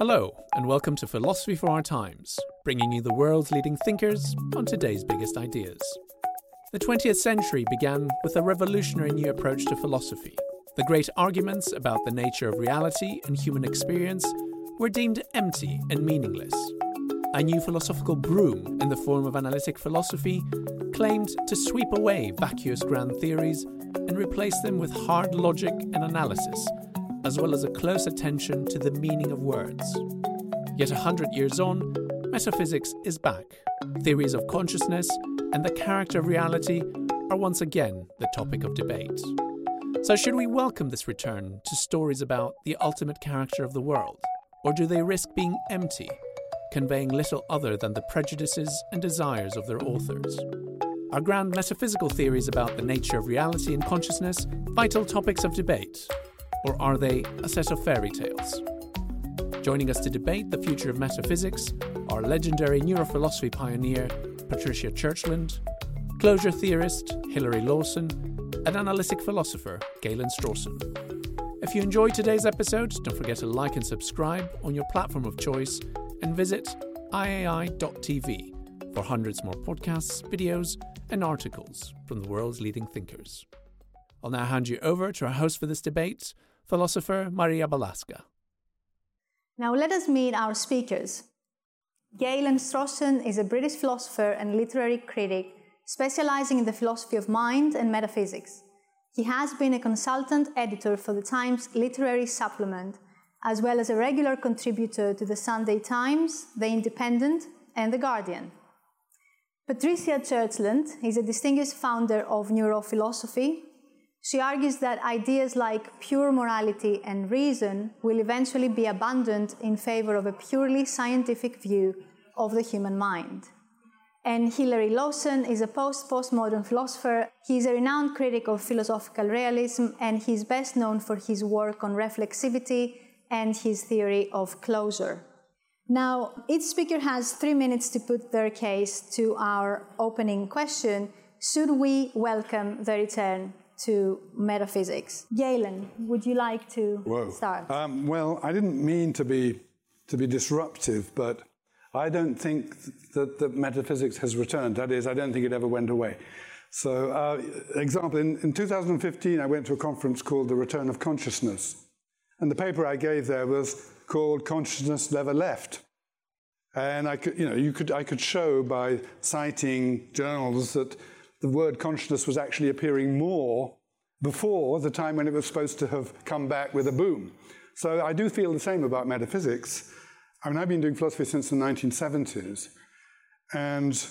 Hello, and welcome to Philosophy for Our Times, bringing you the world's leading thinkers on today's biggest ideas. The 20th century began with a revolutionary new approach to philosophy. The great arguments about the nature of reality and human experience were deemed empty and meaningless. A new philosophical broom in the form of analytic philosophy claimed to sweep away vacuous grand theories and replace them with hard logic and analysis as well as a close attention to the meaning of words. Yet a hundred years on, metaphysics is back. Theories of consciousness and the character of reality are once again the topic of debate. So, should we welcome this return to stories about the ultimate character of the world? Or do they risk being empty, conveying little other than the prejudices and desires of their authors? Are grand metaphysical theories about the nature of reality and consciousness vital topics of debate? Or are they a set of fairy tales? Joining us to debate the future of metaphysics are legendary neurophilosophy pioneer Patricia Churchland, closure theorist Hilary Lawson, and analytic philosopher Galen Strawson. If you enjoyed today's episode, don't forget to like and subscribe on your platform of choice and visit iai.tv for hundreds more podcasts, videos, and articles from the world's leading thinkers. I'll now hand you over to our host for this debate, philosopher Maria Balaska. Now let us meet our speakers. Galen Strawson is a British philosopher and literary critic specializing in the philosophy of mind and metaphysics. He has been a consultant editor for the Times Literary Supplement, as well as a regular contributor to the Sunday Times, The Independent, and The Guardian. Patricia Churchland is a distinguished founder of neurophilosophy, she argues that ideas like pure morality and reason will eventually be abandoned in favor of a purely scientific view of the human mind. And Hilary Lawson is a post postmodern philosopher. He's a renowned critic of philosophical realism, and he's best known for his work on reflexivity and his theory of closure. Now, each speaker has three minutes to put their case to our opening question Should we welcome the return to metaphysics. Galen, would you like to Whoa. start? Um, well, I didn't mean to be to be disruptive, but I don't think that, that metaphysics has returned. That is, I don't think it ever went away. So, uh, example, in, in 2015, I went to a conference called The Return of Consciousness. And the paper I gave there was called Consciousness Never Left. And I could, you know, you could, I could show by citing journals that the word consciousness was actually appearing more before the time when it was supposed to have come back with a boom. So I do feel the same about metaphysics. I mean, I've been doing philosophy since the 1970s, and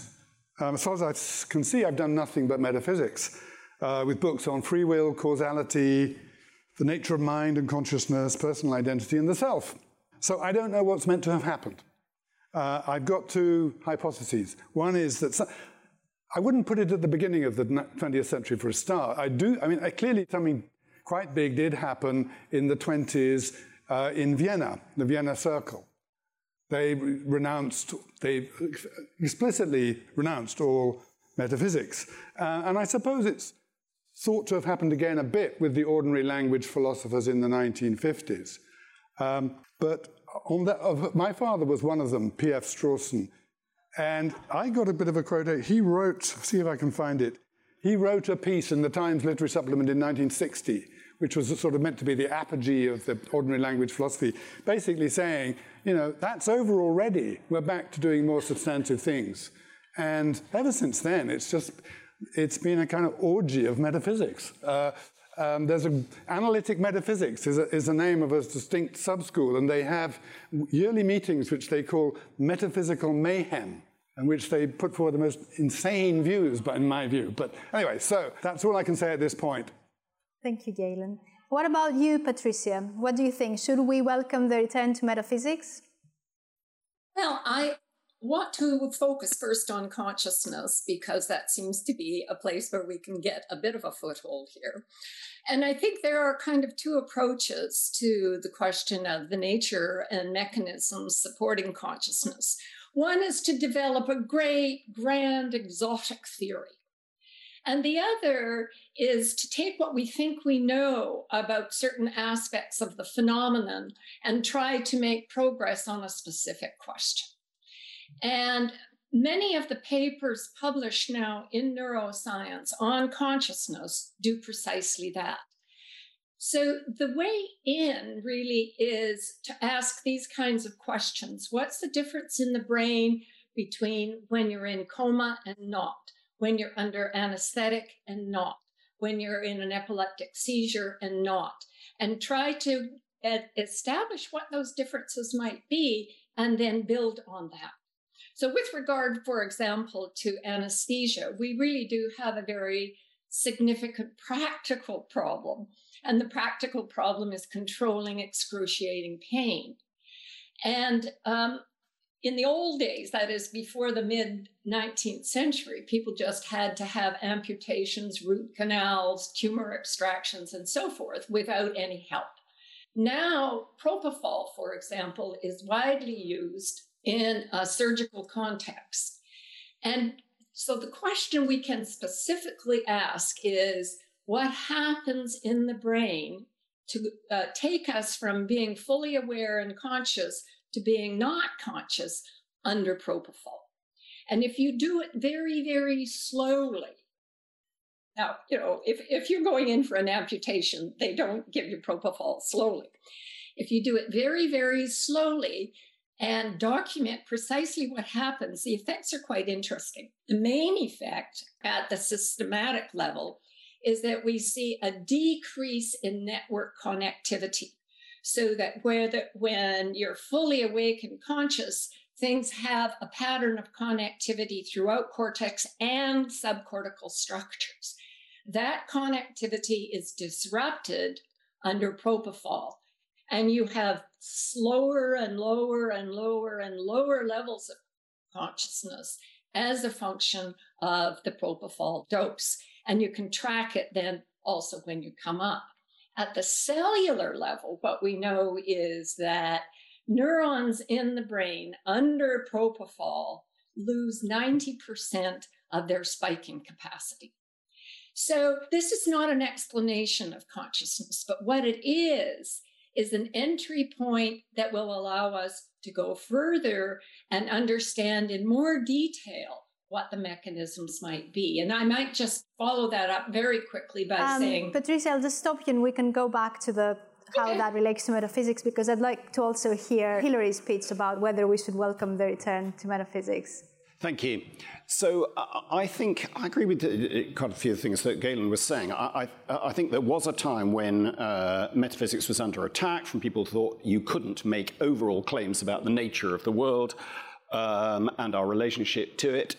um, as far as I can see, I've done nothing but metaphysics, uh, with books on free will, causality, the nature of mind and consciousness, personal identity, and the self. So I don't know what's meant to have happened. Uh, I've got two hypotheses. One is that I wouldn't put it at the beginning of the 20th century for a start. I do, I mean, I clearly something quite big did happen in the 20s uh, in Vienna, the Vienna Circle. They renounced, they explicitly renounced all metaphysics. Uh, and I suppose it's thought to have happened again a bit with the ordinary language philosophers in the 1950s. Um, but that, my father was one of them, P.F. Strawson, and I got a bit of a quote. He wrote, see if I can find it. He wrote a piece in the Times Literary Supplement in 1960 which was sort of meant to be the apogee of the ordinary language philosophy, basically saying, you know, that's over already. We're back to doing more substantive things. And ever since then, it's just, it's been a kind of orgy of metaphysics. Uh, um, there's a, analytic metaphysics is a, is a name of a distinct subschool, and they have yearly meetings which they call metaphysical mayhem, in which they put forward the most insane views, but in my view. But anyway, so that's all I can say at this point. Thank you, Galen. What about you, Patricia? What do you think? Should we welcome the return to metaphysics? Well, I want to focus first on consciousness because that seems to be a place where we can get a bit of a foothold here. And I think there are kind of two approaches to the question of the nature and mechanisms supporting consciousness. One is to develop a great, grand, exotic theory. And the other is to take what we think we know about certain aspects of the phenomenon and try to make progress on a specific question. And many of the papers published now in neuroscience on consciousness do precisely that. So the way in really is to ask these kinds of questions. What's the difference in the brain between when you're in coma and not, when you're under anesthetic and not, when you're in an epileptic seizure and not, and try to establish what those differences might be and then build on that. So, with regard, for example, to anesthesia, we really do have a very significant practical problem. And the practical problem is controlling excruciating pain. And um, in the old days, that is before the mid 19th century, people just had to have amputations, root canals, tumor extractions, and so forth without any help. Now, propofol, for example, is widely used in a surgical context. And so the question we can specifically ask is what happens in the brain to uh, take us from being fully aware and conscious to being not conscious under propofol? And if you do it very, very slowly, now, you know, if, if you're going in for an amputation, they don't give you propofol slowly. If you do it very, very slowly, and document precisely what happens, the effects are quite interesting. The main effect at the systematic level is that we see a decrease in network connectivity. So that where when you're fully awake and conscious, things have a pattern of connectivity throughout cortex and subcortical structures. That connectivity is disrupted under propofol and you have slower and lower and lower and lower levels of consciousness as a function of the propofol dose. And you can track it then also when you come up. At the cellular level, what we know is that neurons in the brain under propofol lose 90% of their spiking capacity. So, this is not an explanation of consciousness, but what it is, is an entry point that will allow us to go further and understand in more detail what the mechanisms might be. And I might just follow that up very quickly by um, saying Patricia, I'll just stop you and we can go back to the how that relates to metaphysics because I'd like to also hear Hilary's pitch about whether we should welcome the return to metaphysics. Thank you. So uh, I think I agree with uh, quite a few things that Galen was saying. I, I, I think there was a time when uh, metaphysics was under attack from people who thought you couldn't make overall claims about the nature of the world um, and our relationship to it.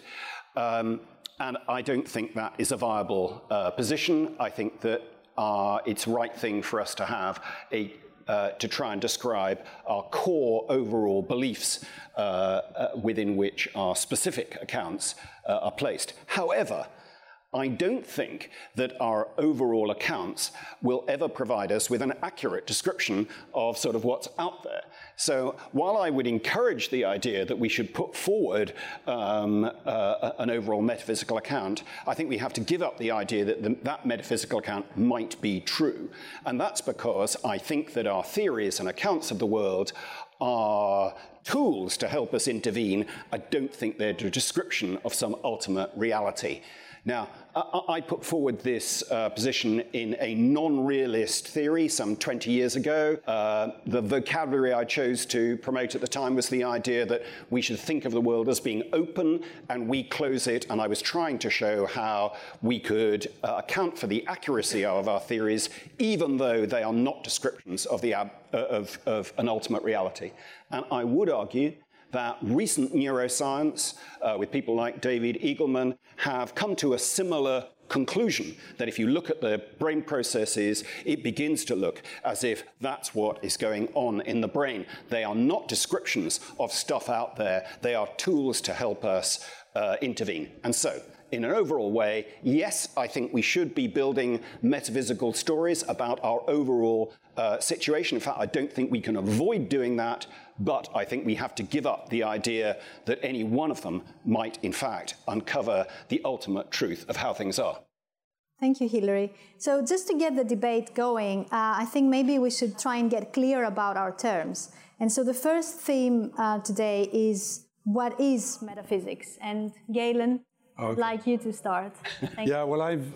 Um, and I don't think that is a viable uh, position. I think that uh, it's right thing for us to have a uh, to try and describe our core overall beliefs uh, uh, within which our specific accounts uh, are placed. However, I don't think that our overall accounts will ever provide us with an accurate description of sort of what's out there. So while I would encourage the idea that we should put forward um, uh, an overall metaphysical account, I think we have to give up the idea that the, that metaphysical account might be true. And that's because I think that our theories and accounts of the world are tools to help us intervene. I don't think they're a description of some ultimate reality. Now, I put forward this uh, position in a non realist theory some 20 years ago. Uh, the vocabulary I chose to promote at the time was the idea that we should think of the world as being open and we close it. And I was trying to show how we could uh, account for the accuracy of our theories, even though they are not descriptions of, the ab- uh, of, of an ultimate reality. And I would argue that recent neuroscience, uh, with people like David Eagleman, have come to a similar conclusion that if you look at the brain processes, it begins to look as if that's what is going on in the brain. They are not descriptions of stuff out there, they are tools to help us uh, intervene. And so, in an overall way, yes, I think we should be building metaphysical stories about our overall uh, situation. In fact, I don't think we can avoid doing that, but I think we have to give up the idea that any one of them might, in fact, uncover the ultimate truth of how things are. Thank you, Hilary. So, just to get the debate going, uh, I think maybe we should try and get clear about our terms. And so, the first theme uh, today is what is metaphysics? And Galen, Oh, okay. I'd like you to start. yeah, well, I've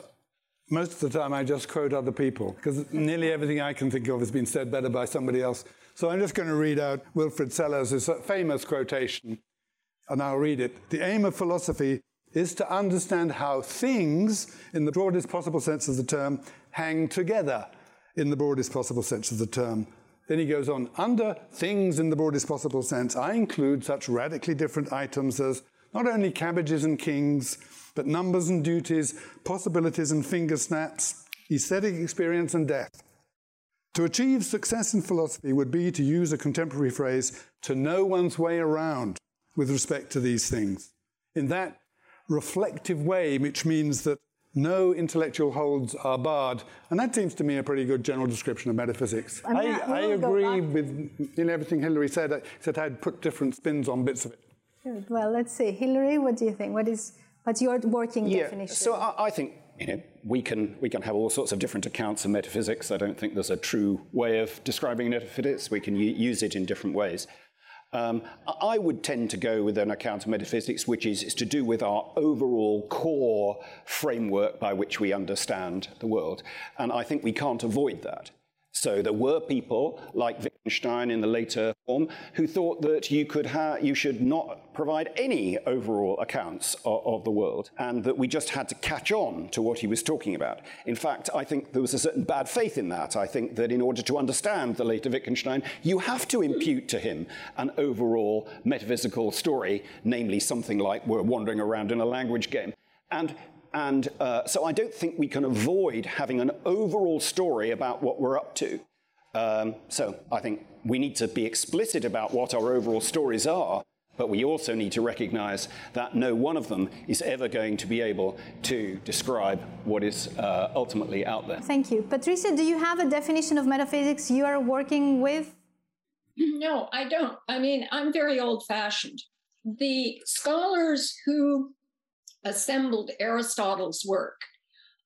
most of the time I just quote other people because nearly everything I can think of has been said better by somebody else. So I'm just going to read out Wilfred Sellars' famous quotation, and I'll read it. The aim of philosophy is to understand how things, in the broadest possible sense of the term, hang together in the broadest possible sense of the term. Then he goes on, under things in the broadest possible sense, I include such radically different items as not only cabbages and kings, but numbers and duties, possibilities and finger snaps, aesthetic experience and death. To achieve success in philosophy would be, to use a contemporary phrase, to know one's way around with respect to these things. In that reflective way, which means that no intellectual holds are barred. And that seems to me a pretty good general description of metaphysics. I, mean, I, I agree with in everything Hilary said, I except I'd put different spins on bits of it. Good. Well, let's see. Hilary, what do you think? What is what's your working yeah, definition? So I, I think you know, we can, we can have all sorts of different accounts of metaphysics. I don't think there's a true way of describing metaphysics. We can use it in different ways. Um, I would tend to go with an account of metaphysics which is, is to do with our overall core framework by which we understand the world. And I think we can't avoid that. So there were people like Wittgenstein in the later form who thought that you could ha- you should not provide any overall accounts of, of, the world and that we just had to catch on to what he was talking about. In fact, I think there was a certain bad faith in that. I think that in order to understand the later Wittgenstein, you have to impute to him an overall metaphysical story, namely something like we're wandering around in a language game. And and uh, so I don't think we can avoid having an overall story about what we're up to. Um, so I think we need to be explicit about what our overall stories are, but we also need to recognize that no one of them is ever going to be able to describe what is uh, ultimately out there. Thank you. Patricia, do you have a definition of metaphysics you are working with? No, I don't. I mean, I'm very old fashioned. The scholars who assembled Aristotle's work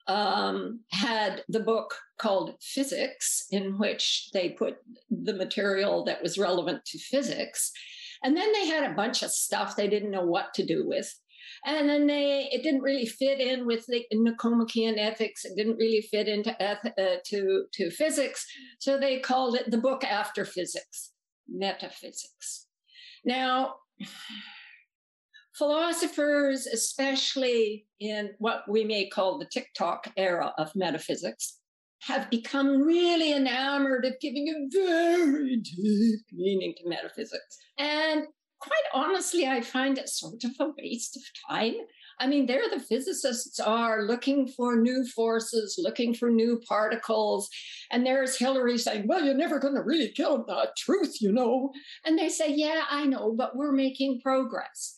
um, had the book called Physics, in which they put the material that was relevant to physics. And then they had a bunch of stuff they didn't know what to do with. And then they, it didn't really fit in with the Nicomachean ethics. It didn't really fit into eth- uh, to, to physics. So they called it the book after physics, metaphysics. Now, philosophers, especially in what we may call the TikTok era of metaphysics, have become really enamored of giving a very deep meaning to metaphysics. And quite honestly, I find it sort of a waste of time. I mean, there the physicists are looking for new forces, looking for new particles. And there's Hilary saying, Well, you're never going to really get the truth, you know. And they say, Yeah, I know, but we're making progress.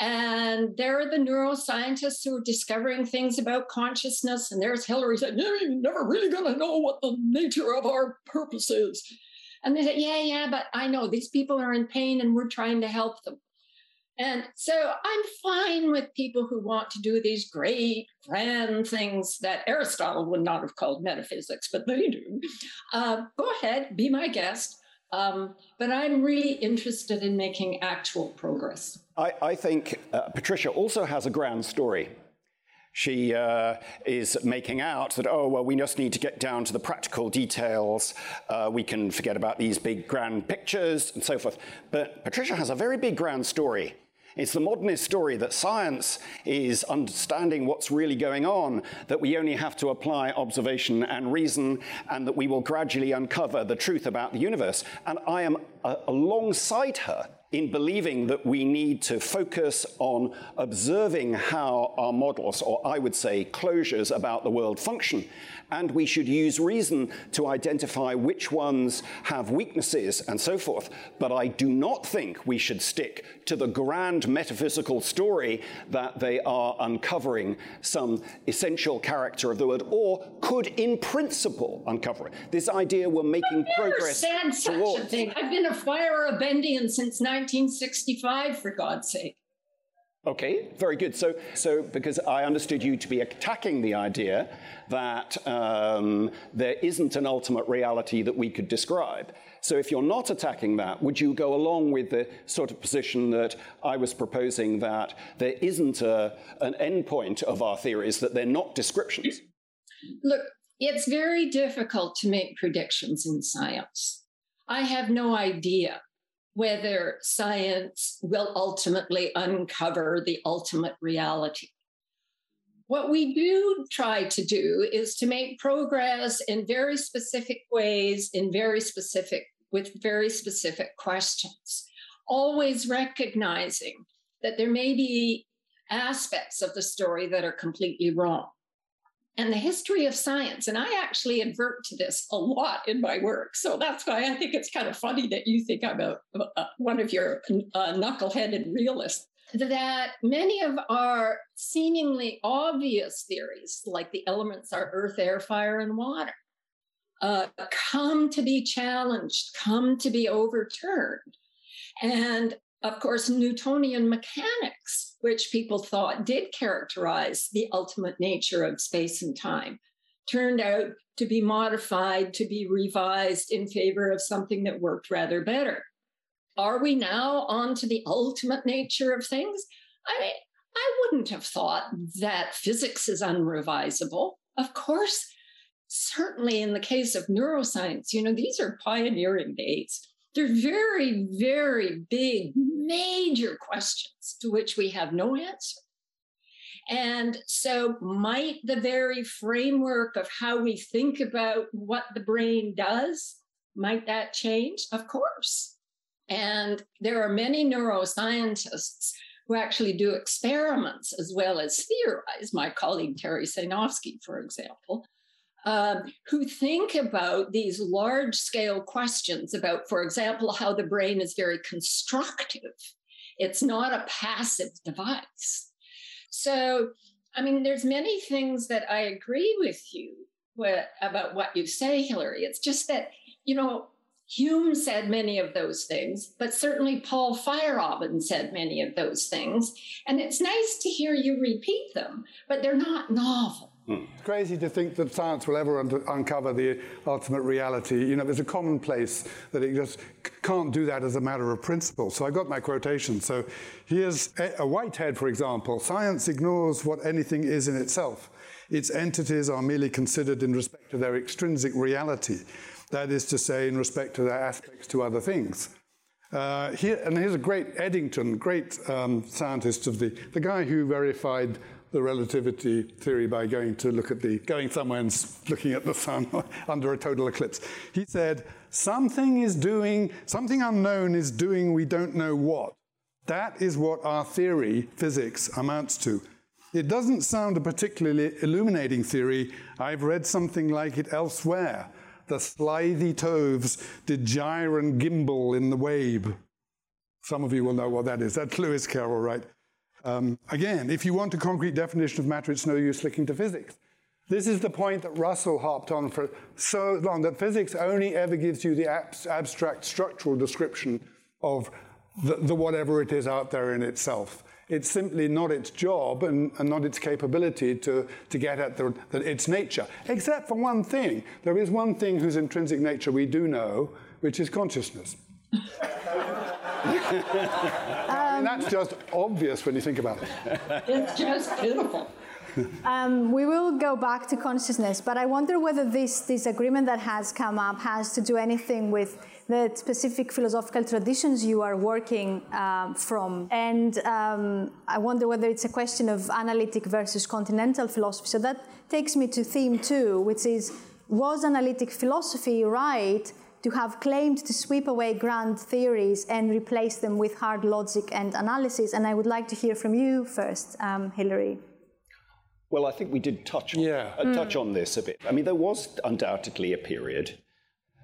And there are the neuroscientists who are discovering things about consciousness. And there's Hilary saying, You're never really going to know what the nature of our purpose is. And they say, Yeah, yeah, but I know these people are in pain and we're trying to help them. And so I'm fine with people who want to do these great, grand things that Aristotle would not have called metaphysics, but they do. Uh, go ahead, be my guest. Um, but I'm really interested in making actual progress. I, I think uh, Patricia also has a grand story. She uh, is making out that, oh, well, we just need to get down to the practical details. Uh, we can forget about these big grand pictures and so forth. But Patricia has a very big grand story. It's the modernist story that science is understanding what's really going on, that we only have to apply observation and reason, and that we will gradually uncover the truth about the universe. And I am uh, alongside her in believing that we need to focus on observing how our models, or I would say closures about the world function, and we should use reason to identify which ones have weaknesses and so forth. But I do not think we should stick to the grand metaphysical story that they are uncovering some essential character of the world, or could in principle uncover it. This idea we're making I've progress never said such towards. a thing. I've been a Feyerabendian since 1965, for God's sake. Okay, very good. So, so because I understood you to be attacking the idea that um, there isn't an ultimate reality that we could describe. So, if you're not attacking that, would you go along with the sort of position that I was proposing that there isn't a, an endpoint of our theories, that they're not descriptions? Look, it's very difficult to make predictions in science. I have no idea whether science will ultimately uncover the ultimate reality. What we do try to do is to make progress in very specific ways, in very specific, with very specific questions, always recognizing that there may be aspects of the story that are completely wrong and the history of science. And I actually advert to this a lot in my work. So that's why I think it's kind of funny that you think I'm a, a one of your uh, knuckleheaded realists. That many of our seemingly obvious theories, like the elements are earth, air, fire, and water, uh, come to be challenged, come to be overturned. And of course, Newtonian mechanics, which people thought did characterize the ultimate nature of space and time, turned out to be modified, to be revised in favor of something that worked rather better. Are we now on to the ultimate nature of things? I mean, I wouldn't have thought that physics is unrevisable. Of course, certainly in the case of neuroscience, you know, these are pioneering days. They're very, very big, major questions to which we have no answer. And so, might the very framework of how we think about what the brain does, might that change? Of course. And there are many neuroscientists who actually do experiments as well as theorize. My colleague Terry Sejnowski, for example, um, who think about these large scale questions about, for example, how the brain is very constructive. It's not a passive device. So, I mean, there's many things that I agree with you with, about what you say, Hilary. It's just that, you know, Hume said many of those things, but certainly Paul Feyerabend said many of those things. And it's nice to hear you repeat them, but they're not novel. Hmm. It's crazy to think that science will ever un- uncover the ultimate reality. You know, there's a commonplace that it just can't do that as a matter of principle. So I got my quotation. So here's a, a Whitehead, for example. Science ignores what anything is in itself. Its entities are merely considered in respect to their extrinsic reality. That is to say, in respect to their aspects to other things. Uh, here, and here's a great Eddington, great um, scientist of the, the guy who verified the relativity theory by going to look at the, going somewhere and looking at the sun under a total eclipse. He said, something is doing, something unknown is doing we don't know what. That is what our theory, physics, amounts to. It doesn't sound a particularly illuminating theory. I've read something like it elsewhere. The slithy toves did gyre and gimble in the wabe. Some of you will know what that is. That's Lewis Carroll, right? Um, again, if you want a concrete definition of matter, it's no use looking to physics. This is the point that Russell harped on for so long that physics only ever gives you the abstract structural description of the, the, whatever it is out there in itself. It's simply not its job and, and not its capability to, to get at the, the, its nature, except for one thing. There is one thing whose intrinsic nature we do know, which is consciousness. I mean, that's just obvious when you think about it. It's just beautiful. um, we will go back to consciousness, but I wonder whether this, disagreement that has come up has to do anything with the specific philosophical traditions you are working um, from. And um, I wonder whether it's a question of analytic versus continental philosophy. So that takes me to theme two, which is was analytic philosophy right to have claimed to sweep away grand theories and replace them with hard logic and analysis? And I would like to hear from you first, um, Hilary. Well, I think we did touch on, yeah. uh, touch mm. on this a bit. I mean, there was undoubtedly a period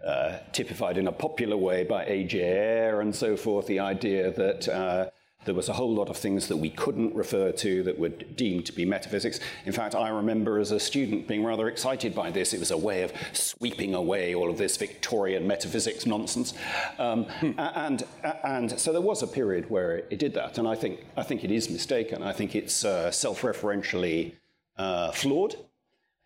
uh, typified in a popular way by A.J. Ayer and so forth, the idea that uh, there was a whole lot of things that we couldn't refer to that were deemed to be metaphysics. In fact, I remember as a student being rather excited by this. It was a way of sweeping away all of this Victorian metaphysics nonsense. Um, hmm. and, and so there was a period where it did that, and I think, I think it is mistaken. I think it's uh, self referentially uh, flawed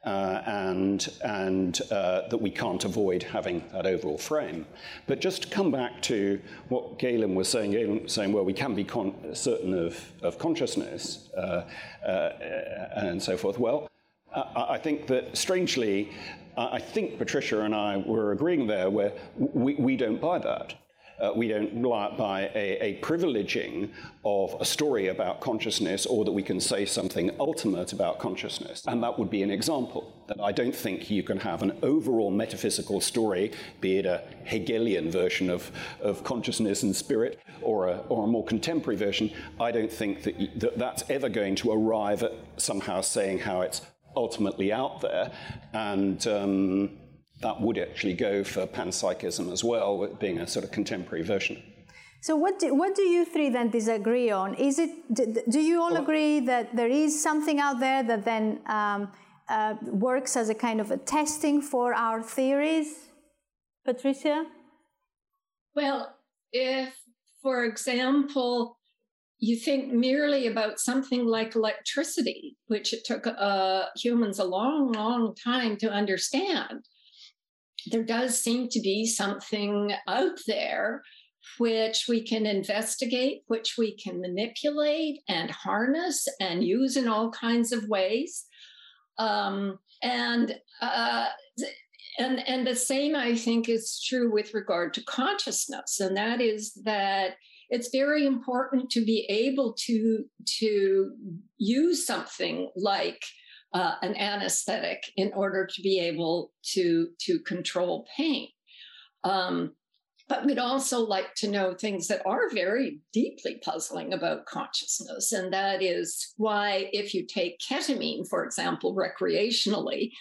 uh, and, and uh, that we can't avoid having that overall frame. But just to come back to what Galen was saying, Galen was saying, well, we can be certain of, of consciousness uh, uh and so forth. Well, I, I think that strangely, I think Patricia and I were agreeing there where we, we don't buy that uh, we don't buy a, a, privileging of a story about consciousness or that we can say something ultimate about consciousness. And that would be an example that I don't think you can have an overall metaphysical story, be it a Hegelian version of, of consciousness and spirit or a, or a more contemporary version. I don't think that, that that's ever going to arrive at somehow saying how it's ultimately out there. And um, that would actually go for panpsychism as well, being a sort of contemporary version. So, what do, what do you three then disagree on? Is it do, do you all agree that there is something out there that then um, uh, works as a kind of a testing for our theories? Patricia? Well, if, for example, you think merely about something like electricity, which it took uh, humans a long, long time to understand, there does seem to be something out there which we can investigate, which we can manipulate and harness and use in all kinds of ways. Um, and uh, and and the same I think is true with regard to consciousness, and that is that it's very important to be able to to use something like uh, an anesthetic in order to be able to to control pain. Um, but we'd also like to know things that are very deeply puzzling about consciousness. And that is why, if you take ketamine, for example, recreationally,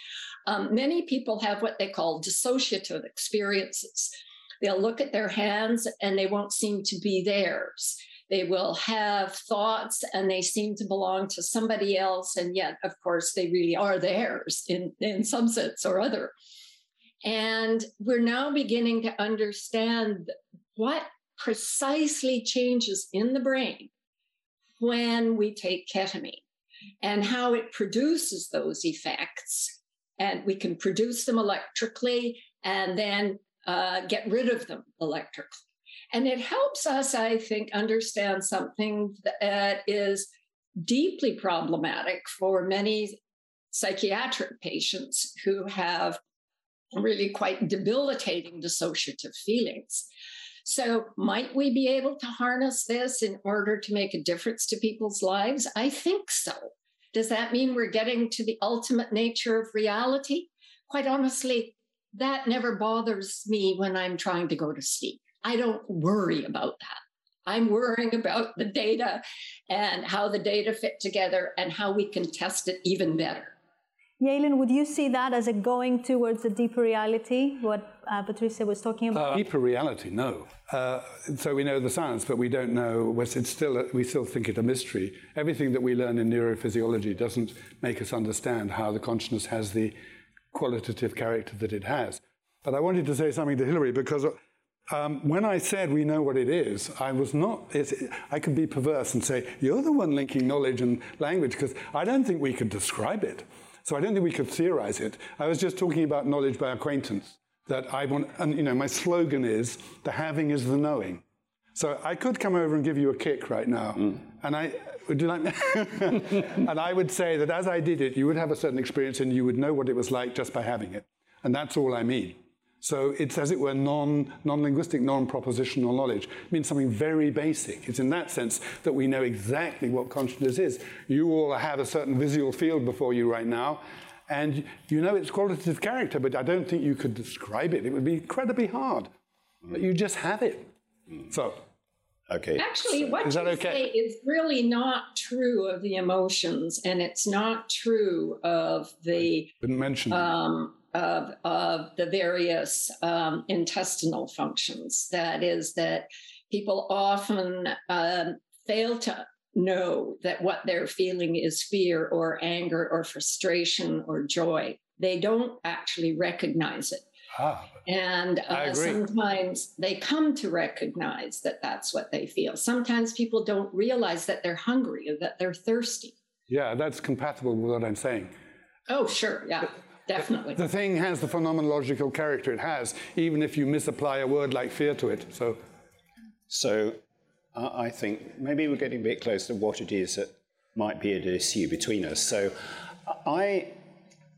um, many people have what they call dissociative experiences. They'll look at their hands and they won't seem to be theirs. They will have thoughts and they seem to belong to somebody else. And yet, of course, they really are theirs in, in some sense or other. And we're now beginning to understand what precisely changes in the brain when we take ketamine and how it produces those effects. And we can produce them electrically and then uh, get rid of them electrically. And it helps us, I think, understand something that is deeply problematic for many psychiatric patients who have really quite debilitating dissociative feelings. So, might we be able to harness this in order to make a difference to people's lives? I think so. Does that mean we're getting to the ultimate nature of reality? Quite honestly, that never bothers me when I'm trying to go to sleep. I don't worry about that. I'm worrying about the data and how the data fit together and how we can test it even better. Galen, would you see that as a going towards a deeper reality, what uh, Patricia was talking about? Uh, deeper reality, no. Uh, so we know the science, but we don't know, it's still a, we still think it a mystery. Everything that we learn in neurophysiology doesn't make us understand how the consciousness has the qualitative character that it has. But I wanted to say something to Hilary because um, when I said we know what it is, I was not, I could be perverse and say, you're the one linking knowledge and language, because I don't think we could describe it. So I don't think we could theorize it. I was just talking about knowledge by acquaintance. That I want, and you know, my slogan is the having is the knowing. So I could come over and give you a kick right now, mm. and I would you like me? and I would say that as I did it, you would have a certain experience and you would know what it was like just by having it, and that's all I mean. So it's as it were non non-linguistic, non-propositional knowledge. It means something very basic. It's in that sense that we know exactly what consciousness is. You all have a certain visual field before you right now, and you know its qualitative character, but I don't think you could describe it. It would be incredibly hard. But you just have it. So Okay. Actually, what is you okay? say is really not true of the emotions, and it's not true of the didn't mention um, of, of the various um, intestinal functions. That is, that people often um, fail to know that what they're feeling is fear or anger or frustration or joy. They don't actually recognize it. Ah, and uh, sometimes they come to recognize that that's what they feel. Sometimes people don't realize that they're hungry or that they're thirsty. Yeah, that's compatible with what I'm saying. Oh, sure. Yeah. Definitely. The thing has the phenomenological character it has, even if you misapply a word like fear to it. So, so uh, I think maybe we're getting a bit close to what it is that might be an issue between us. So, I,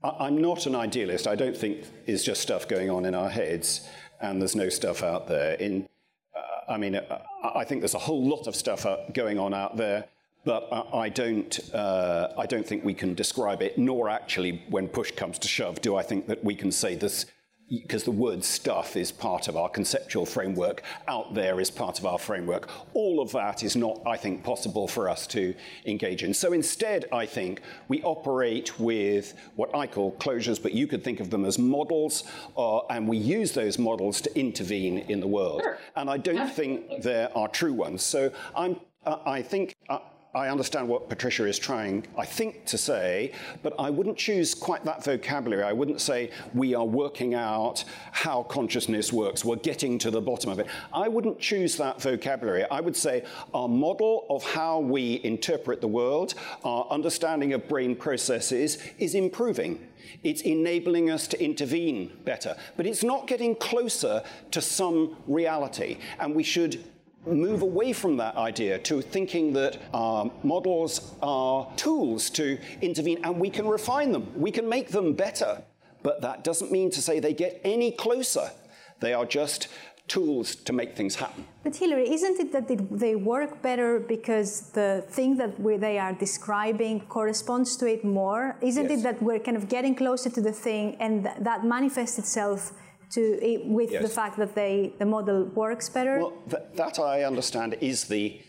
I'm not an idealist. I don't think it's just stuff going on in our heads, and there's no stuff out there. In, uh, I mean, uh, I think there's a whole lot of stuff going on out there but I don't, uh, I don't think we can describe it, nor actually, when push comes to shove, do I think that we can say this, because the word stuff is part of our conceptual framework, out there is part of our framework. All of that is not, I think, possible for us to engage in. So instead, I think we operate with what I call closures, but you could think of them as models, uh, and we use those models to intervene in the world. Sure. And I don't think there are true ones. So I'm, uh, I think. Uh, I understand what Patricia is trying, I think, to say, but I wouldn't choose quite that vocabulary. I wouldn't say we are working out how consciousness works, we're getting to the bottom of it. I wouldn't choose that vocabulary. I would say our model of how we interpret the world, our understanding of brain processes is improving. It's enabling us to intervene better, but it's not getting closer to some reality, and we should move away from that idea to thinking that our models are tools to intervene and we can refine them, we can make them better. But that doesn't mean to say they get any closer. They are just tools to make things happen. But Hilary, isn't it that they work better because the thing that they are describing corresponds to it more? Isn't yes. it that we're kind of getting closer to the thing and that manifests itself to with yes. the fact that they the model works better? Well, th- that I understand is the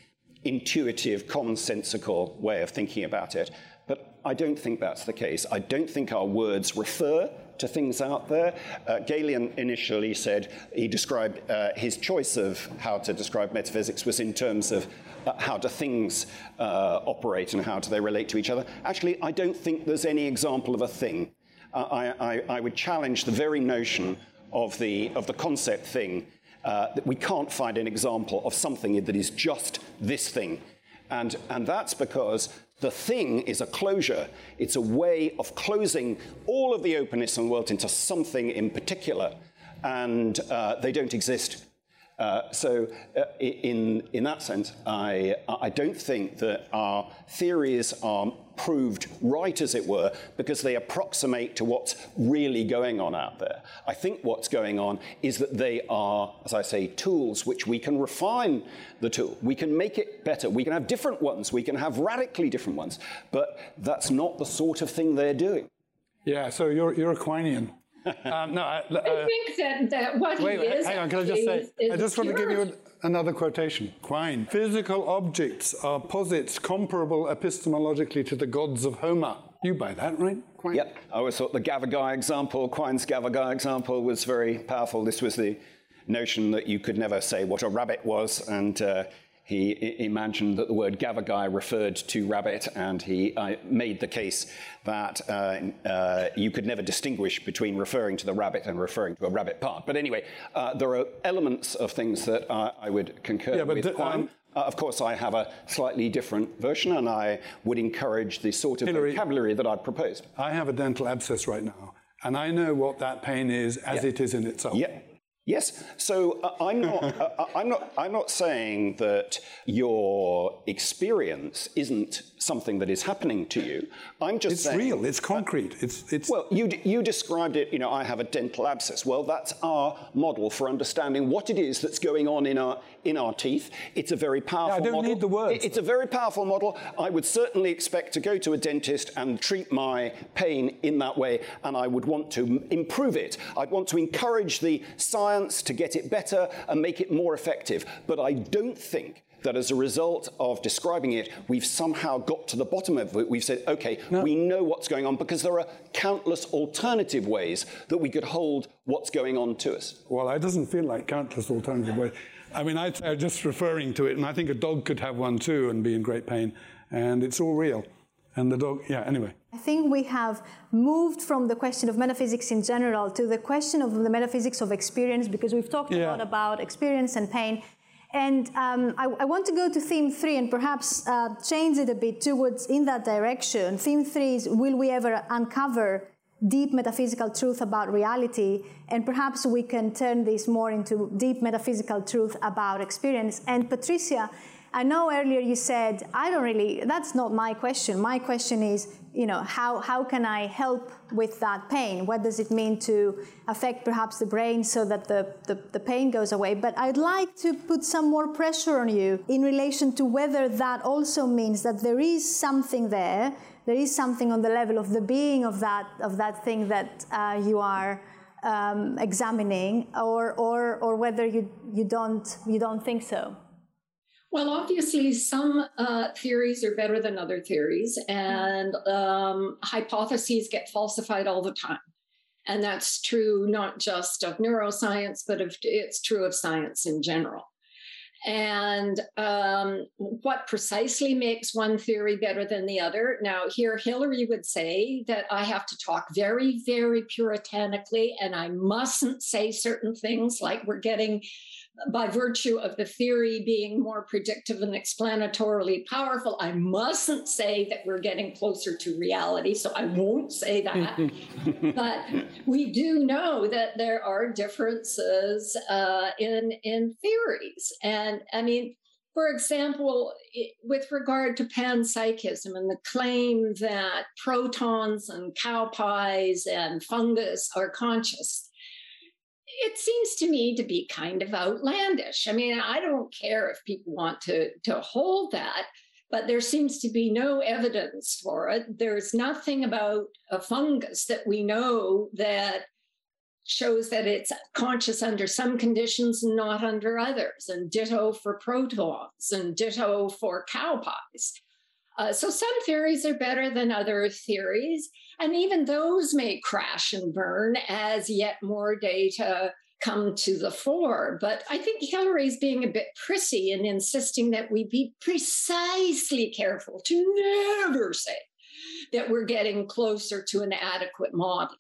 intuitive, commonsensical way of thinking about it. But I don't think that's the case. I don't think our words refer to things out there. Uh, Galen initially said he described uh, his choice of how to describe metaphysics was in terms of uh, how do things uh, operate and how do they relate to each other. Actually, I don't think there's any example of a thing. Uh, I, I, I would challenge the very notion of the, of the concept thing, uh, that we can't find an example of something that is just this thing. And, and that's because the thing is a closure. It's a way of closing all of the openness in the world into something in particular. And uh, they don't exist uh, so, uh, in, in that sense, I, I don't think that our theories are proved right, as it were, because they approximate to what's really going on out there. I think what's going on is that they are, as I say, tools which we can refine the tool. We can make it better. We can have different ones. We can have radically different ones. But that's not the sort of thing they're doing. Yeah, so you're, you're a Quinean. Um, no, I, uh, I, think that, that what wait, he is. Hang on, can I just say? I just want to give you an, another quotation. Quine. Physical objects are posits comparable epistemologically to the gods of Homer. You buy that, right? Quine? Yep. I always thought the Gavagai example, Quine's Gavagai example, was very powerful. This was the notion that you could never say what a rabbit was, and uh, he imagined that the word gavagai referred to rabbit, and he uh, made the case that uh, uh, you could never distinguish between referring to the rabbit and referring to a rabbit part. But anyway, uh, there are elements of things that I would concur yeah, with. The, um, uh, of course, I have a slightly different version, and I would encourage the sort of Hilary, vocabulary that I've proposed. I have a dental abscess right now, and I know what that pain is as yeah. it is in itself. Yeah. Yes. So uh, I'm not. uh, uh, I'm not. I'm not saying that your experience isn't something that is happening to you. I'm just it's saying. real. It's concrete. It's. It's. Well, you you described it. You know, I have a dental abscess. Well, that's our model for understanding what it is that's going on in our in our teeth. It's a very powerful. Yeah, I don't model. need the words. It- It's a very powerful model. I would certainly expect to go to a dentist and treat my pain in that way, and I would want to m- improve it. I'd want to encourage the science to get it better and make it more effective. But I don't think that as a result of describing it, we've somehow got to the bottom of it. We've said, okay, we know what's going on because there are countless alternative ways that we could hold what's going on to us. Well, it doesn't feel like countless alternative ways. I mean, I, I'm just referring to it, and I think a dog could have one too and be in great pain, and it's all real. And the dog, yeah. Anyway. I think we have moved from the question of metaphysics in general to the question of the metaphysics of experience because we've talked a lot about experience and pain. And um, I, I want to go to theme three and perhaps uh, change it a bit towards in that direction. Theme three is Will we ever uncover deep metaphysical truth about reality? And perhaps we can turn this more into deep metaphysical truth about experience. And Patricia, I know earlier you said, I don't really, that's not my question. My question is, you know, how, how can I help with that pain? What does it mean to affect perhaps the brain so that the, the, the pain goes away? But I'd like to put some more pressure on you in relation to whether that also means that there is something there, there is something on the level of the being of that, of that thing that uh, you are um, examining, or, or, or whether you, you, don't, you don't think so. Well, obviously, some uh, theories are better than other theories, and um, hypotheses get falsified all the time. And that's true not just of neuroscience, but of, it's true of science in general. And um, what precisely makes one theory better than the other? Now, here, Hilary would say that I have to talk very, very puritanically, and I mustn't say certain things like we're getting by virtue of the theory being more predictive and explanatorily powerful, I mustn't say that we're getting closer to reality, so I won't say that. but we do know that there are differences uh, in in theories, and I mean. For example, with regard to panpsychism and the claim that protons and cow pies and fungus are conscious, it seems to me to be kind of outlandish. I mean, I don't care if people want to, to hold that, but there seems to be no evidence for it. There's nothing about a fungus that we know that shows that it's conscious under some conditions and not under others, and ditto for protons, and ditto for cow pies. Uh, so some theories are better than other theories, and even those may crash and burn as yet more data come to the fore. But I think Hilary's being a bit prissy in insisting that we be precisely careful to never say that we're getting closer to an adequate model.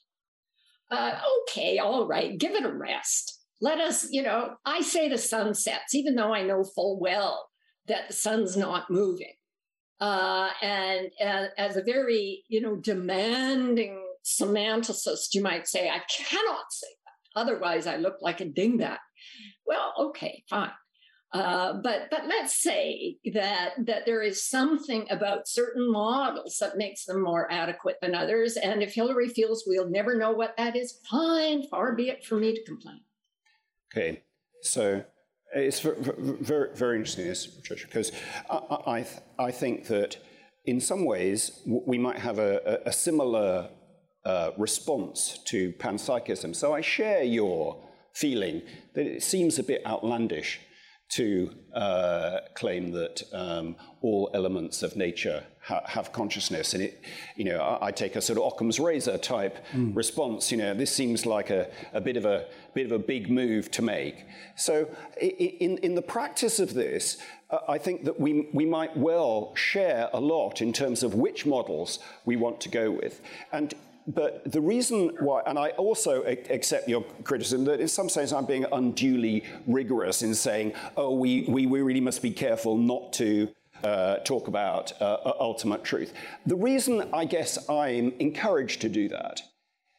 Uh, okay, all right, give it a rest. Let us, you know, I say the sun sets, even though I know full well that the sun's not moving. Uh, and, and as a very, you know, demanding semanticist, you might say, I cannot say that. Otherwise, I look like a dingbat. Well, okay, fine. Uh, but but let's say that that there is something about certain models that makes them more adequate than others. And if Hilary feels we'll never know what that is, fine. Far be it for me to complain. Okay, so it's very, very, interesting, this, Patricia, because I, I, I think that in some ways we might have a, a similar uh, response to panpsychism. So I share your feeling that it seems a bit outlandish to uh, claim that um, all elements of nature ha- have consciousness. And it, you know, I, I, take a sort of Occam's razor type mm. response. You know, this seems like a, a, bit of a bit of a big move to make. So, in in the practice of this, uh, I think that we we might well share a lot in terms of which models we want to go with, and but the reason why, and I also accept your criticism that in some sense I'm being unduly rigorous in saying, oh, we, we, we really must be careful not to uh, talk about uh, ultimate truth. The reason I guess I'm encouraged to do that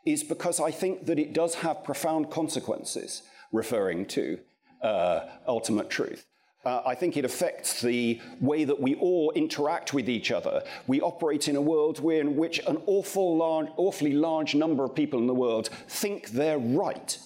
is because I think that it does have profound consequences referring to uh, ultimate truth. Uh, I think it affects the way that we all interact with each other. We operate in a world in which an awful large, awfully large number of people in the world think they're right.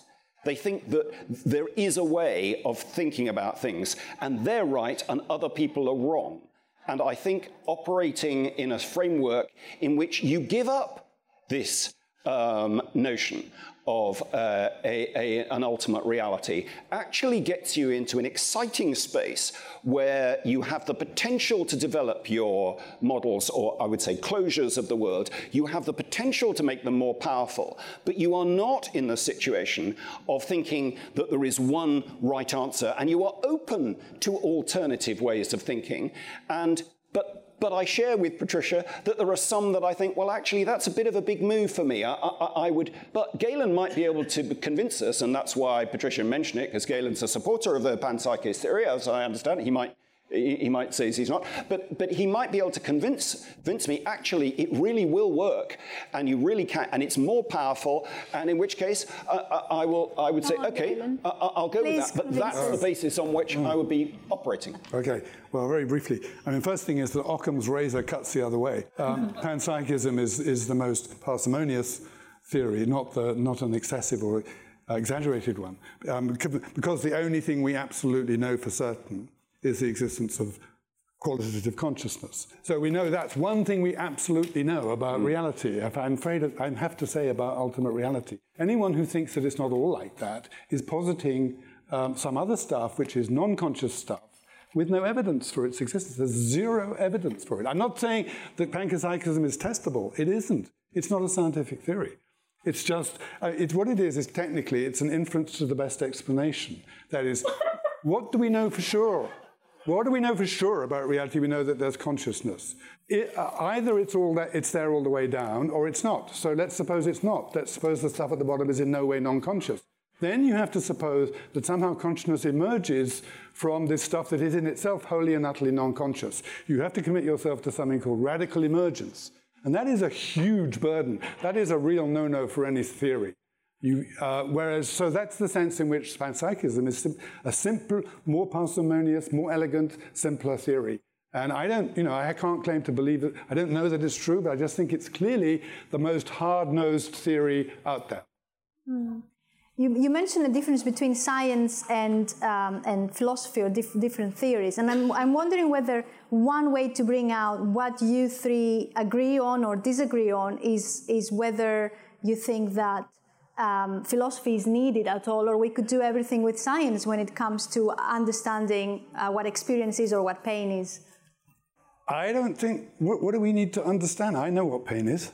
They think that there is a way of thinking about things, and they're right and other people are wrong. And I think operating in a framework in which you give up this um, notion of uh, a, a, an ultimate reality actually gets you into an exciting space where you have the potential to develop your models, or I would say closures of the world. You have the potential to make them more powerful, but you are not in the situation of thinking that there is one right answer, and you are open to alternative ways of thinking. And but but I share with Patricia that there are some that I think, well, actually, that's a bit of a big move for me. I, I, I would, but Galen might be able to convince us, and that's why Patricia mentioned it, because Galen's a supporter of the panpsychist theory, as I understand it. He might he might say he's not, but, but he might be able to convince, convince me actually it really will work and you really can, and it's more powerful, and in which case uh, uh I, will, I would say, okay, uh, I'll go Please with that, but that's the basis on which mm. I would be operating. Okay, well, very briefly. I mean, first thing is that Occam's razor cuts the other way. Um, panpsychism is, is the most parsimonious theory, not, the, not an excessive or uh, exaggerated one, um, because the only thing we absolutely know for certain is the existence of qualitative consciousness. So we know that's one thing we absolutely know about mm. reality. If I'm afraid I have to say about ultimate reality. Anyone who thinks that it's not all like that is positing um, some other stuff which is non-conscious stuff with no evidence for its existence. There's zero evidence for it. I'm not saying that panpsychism is testable. It isn't. It's not a scientific theory. It's just, uh, it's what it is, is technically, it's an inference to the best explanation. That is, what do we know for sure? What do we know for sure about reality? We know that there's consciousness. It, uh, either it's all that it's there all the way down, or it's not. So let's suppose it's not. Let's suppose the stuff at the bottom is in no way non-conscious. Then you have to suppose that somehow consciousness emerges from this stuff that is in itself wholly and utterly non-conscious. You have to commit yourself to something called radical emergence. And that is a huge burden. That is a real no-no for any theory. You, uh, whereas, so that's the sense in which panpsychism is sim a simple, more parsimonious, more elegant, simpler theory. And I don't, you know, I can't claim to believe it. I don't know that it's true, but I just think it's clearly the most hard-nosed theory out there. Mm. You, you, mentioned the difference between science and, um, and philosophy or dif different theories. And I'm, I'm wondering whether one way to bring out what you three agree on or disagree on is, is whether you think that um, philosophy is needed at all, or we could do everything with science when it comes to understanding uh, what experience is or what pain is. I don't think. What, what, do we need to understand? I know what pain is.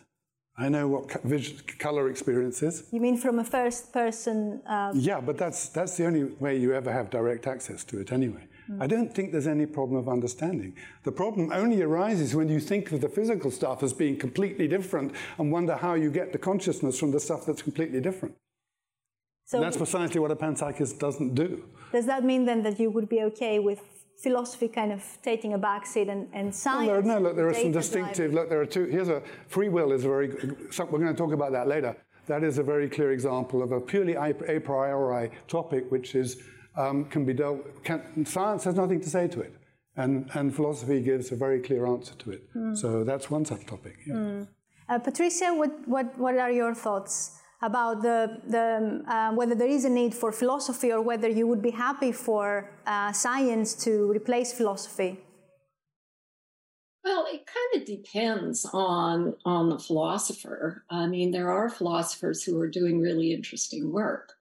I know what color experience is. You mean from a first person? Um... Yeah, but that's that's the only way you ever have direct access to it, anyway. Mm. I don't think there's any problem of understanding. The problem only arises when you think of the physical stuff as being completely different and wonder how you get the consciousness from the stuff that's completely different. So that's precisely what a panpsychist doesn't do. Does that mean then that you would be okay with philosophy kind of taking a backseat and, and science? Well, there, no, look, there are some distinctive, look, there are two, here's a, free will is a very, we're going to talk about that later. That is a very clear example of a purely a priori topic, which is um, can be dealt. Can, science has nothing to say to it, and and philosophy gives a very clear answer to it. Mm. So that's one subtopic. Yeah. Mm. Uh, Patricia, what, what what are your thoughts about the the uh, whether there is a need for philosophy or whether you would be happy for uh, science to replace philosophy? Well, it kind of depends on on the philosopher. I mean, there are philosophers who are doing really interesting work.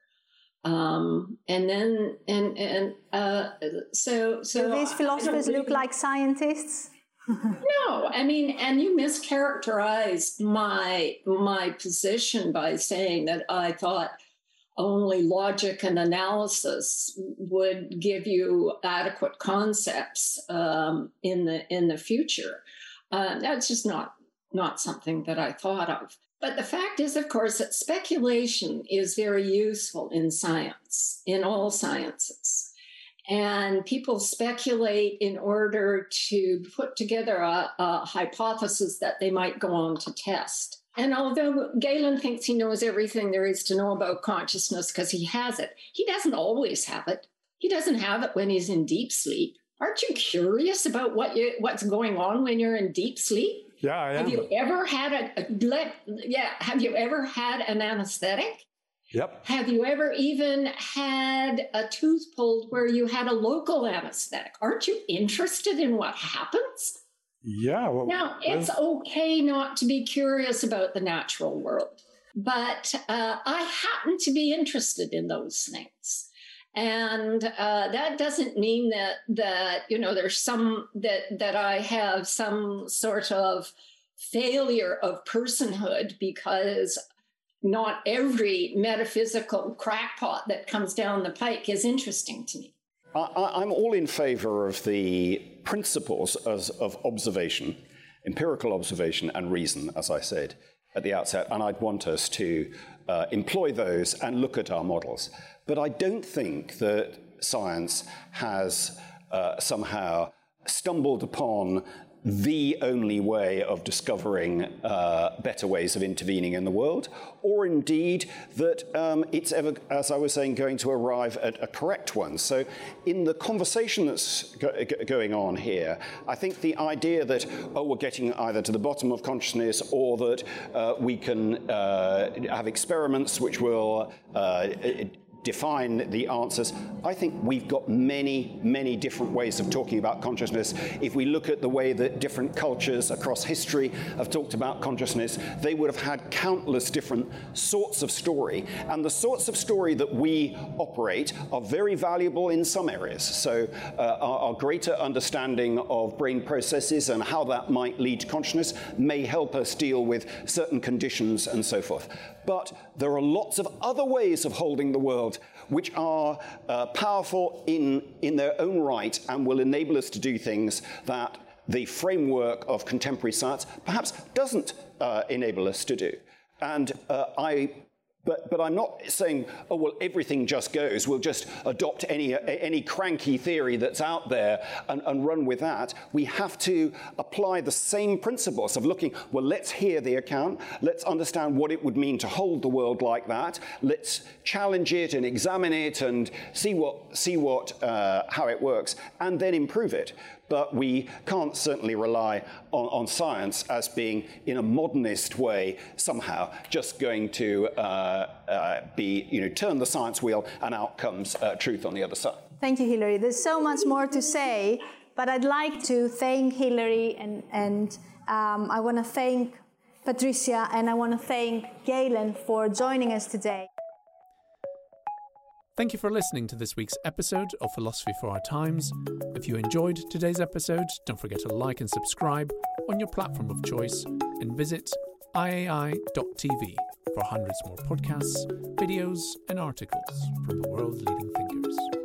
Um, and then, and, and, uh, so, so. Do these philosophers look like scientists? no, I mean, and you mischaracterized my, my position by saying that I thought only logic and analysis would give you adequate concepts um, in the in the future. Uh, that's just not not something that I thought of. But the fact is, of course, that speculation is very useful in science, in all sciences. And people speculate in order to put together a, a hypothesis that they might go on to test. And although Galen thinks he knows everything there is to know about consciousness because he has it, he doesn't always have it. He doesn't have it when he's in deep sleep. Aren't you curious about what you what's going on when you're in deep sleep? Yeah, I am. Have you ever had a, a yeah? Have you ever had an anesthetic? Yep. Have you ever even had a tooth pulled where you had a local anesthetic? Aren't you interested in what happens? Yeah. Well, now, it's okay not to be curious about the natural world, but uh, I happen to be interested in those things. And uh, that doesn't mean that that you know there's some that that I have some sort of failure of personhood because not every metaphysical crackpot that comes down the pike is interesting to me. I, am all in favor of the principles as, of observation, empirical observation and reason, as I said at the outset, and I'd want us to uh, employ those and look at our models. But I don't think that science has uh, somehow stumbled upon the only way of discovering uh, better ways of intervening in the world, or indeed that um, it's ever, as I was saying, going to arrive at a correct one. So, in the conversation that's go- going on here, I think the idea that, oh, we're getting either to the bottom of consciousness or that uh, we can uh, have experiments which will uh, define the answers. I think we've got many, many different ways of talking about consciousness. If we look at the way that different cultures across history have talked about consciousness, they would have had countless different sorts of story. And the sorts of story that we operate are very valuable in some areas. So, uh, our, our greater understanding of brain processes and how that might lead to consciousness may help us deal with certain conditions and so forth. But there are lots of other ways of holding the world which are uh, powerful in, in their own right and will enable us to do things that the framework of contemporary science perhaps doesn't uh, enable us to do. And uh, I but, but I'm not saying, oh, well, everything just goes. We'll just adopt any, any cranky theory that's out there and, and run with that. We have to apply the same principles of looking, well, let's hear the account. Let's understand what it would mean to hold the world like that. Let's challenge it and examine it and see what, see what, uh, how it works, and then improve it but we can't certainly rely on, on science as being, in a modernist way, somehow just going to uh, uh, be, you know, turn the science wheel and out comes uh, truth on the other side. Thank you, Hilary. There's so much more to say, but I'd like to thank Hilary and, and um, I want to thank Patricia and I want to thank Galen for joining us today. Thank you for listening to this week's episode of Philosophy for Our Times. If you enjoyed today's episode, don't forget to like and subscribe on your platform of choice and visit iai.tv for hundreds more podcasts, videos, and articles from the world's leading thinkers.